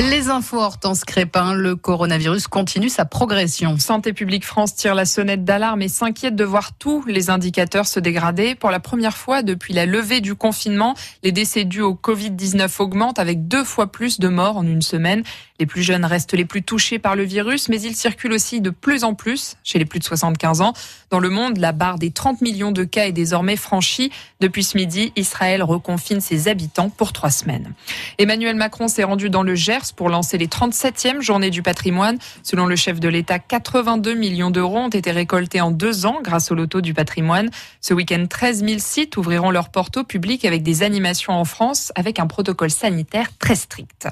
Les infos Hortense Crépin, le coronavirus continue sa progression. Santé publique France tire la sonnette d'alarme et s'inquiète de voir tous les indicateurs se dégrader. Pour la première fois depuis la levée du confinement, les décès dus au Covid-19 augmentent avec deux fois plus de morts en une semaine. Les plus jeunes restent les plus touchés par le virus, mais il circule aussi de plus en plus chez les plus de 75 ans. Dans le monde, la barre des 30 millions de cas est désormais franchie. Depuis ce midi, Israël reconfine ses habitants pour trois semaines. Emmanuel Macron s'est rendu dans le Gers pour lancer les 37e journées du patrimoine. Selon le chef de l'État, 82 millions d'euros ont été récoltés en deux ans grâce au loto du patrimoine. Ce week-end, 13 000 sites ouvriront leurs portes au public avec des animations en France avec un protocole sanitaire très strict.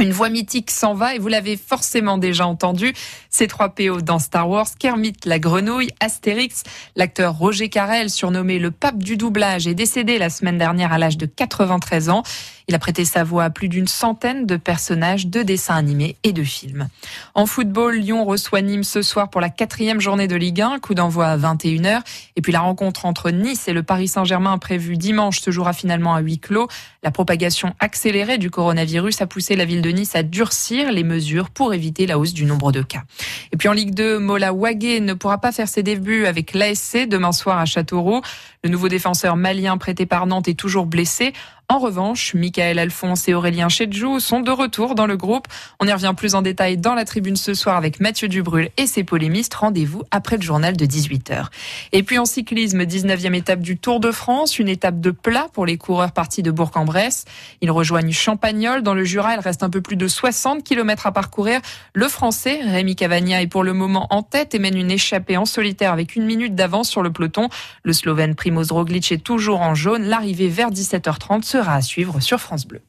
Une voix mythique s'en va et vous l'avez forcément déjà entendu. Ces trois PO dans Star Wars, Kermit la grenouille, Astérix, l'acteur Roger Carrel, surnommé le pape du doublage, est décédé la semaine dernière à l'âge de 93 ans. Il a prêté sa voix à plus d'une centaine de personnages de dessins animés et de films. En football, Lyon reçoit Nîmes ce soir pour la quatrième journée de Ligue 1, coup d'envoi à 21h. Et puis la rencontre entre Nice et le Paris Saint-Germain prévue dimanche se jouera finalement à huis clos. La propagation accélérée du coronavirus a poussé la ville de Nice à durcir les mesures pour éviter la hausse du nombre de cas. Et puis en Ligue 2, Mola Wagé ne pourra pas faire ses débuts avec l'ASC demain soir à Châteauroux. Le nouveau défenseur malien prêté par Nantes est toujours blessé. En revanche, Michael Alphonse et Aurélien Chedjou sont de retour dans le groupe. On y revient plus en détail dans la tribune ce soir avec Mathieu Dubrul et ses polémistes. Rendez-vous après le journal de 18h. Et puis en cyclisme, 19e étape du Tour de France, une étape de plat pour les coureurs partis de Bourg-en-Bresse. Ils rejoignent Champagnol dans le Jura. Il reste un peu plus de 60 km à parcourir. Le Français, Rémi Cavagna, est pour le moment en tête et mène une échappée en solitaire avec une minute d'avance sur le peloton. Le Slovène Primoz Roglic est toujours en jaune. L'arrivée vers 17h30 à suivre sur France Bleu.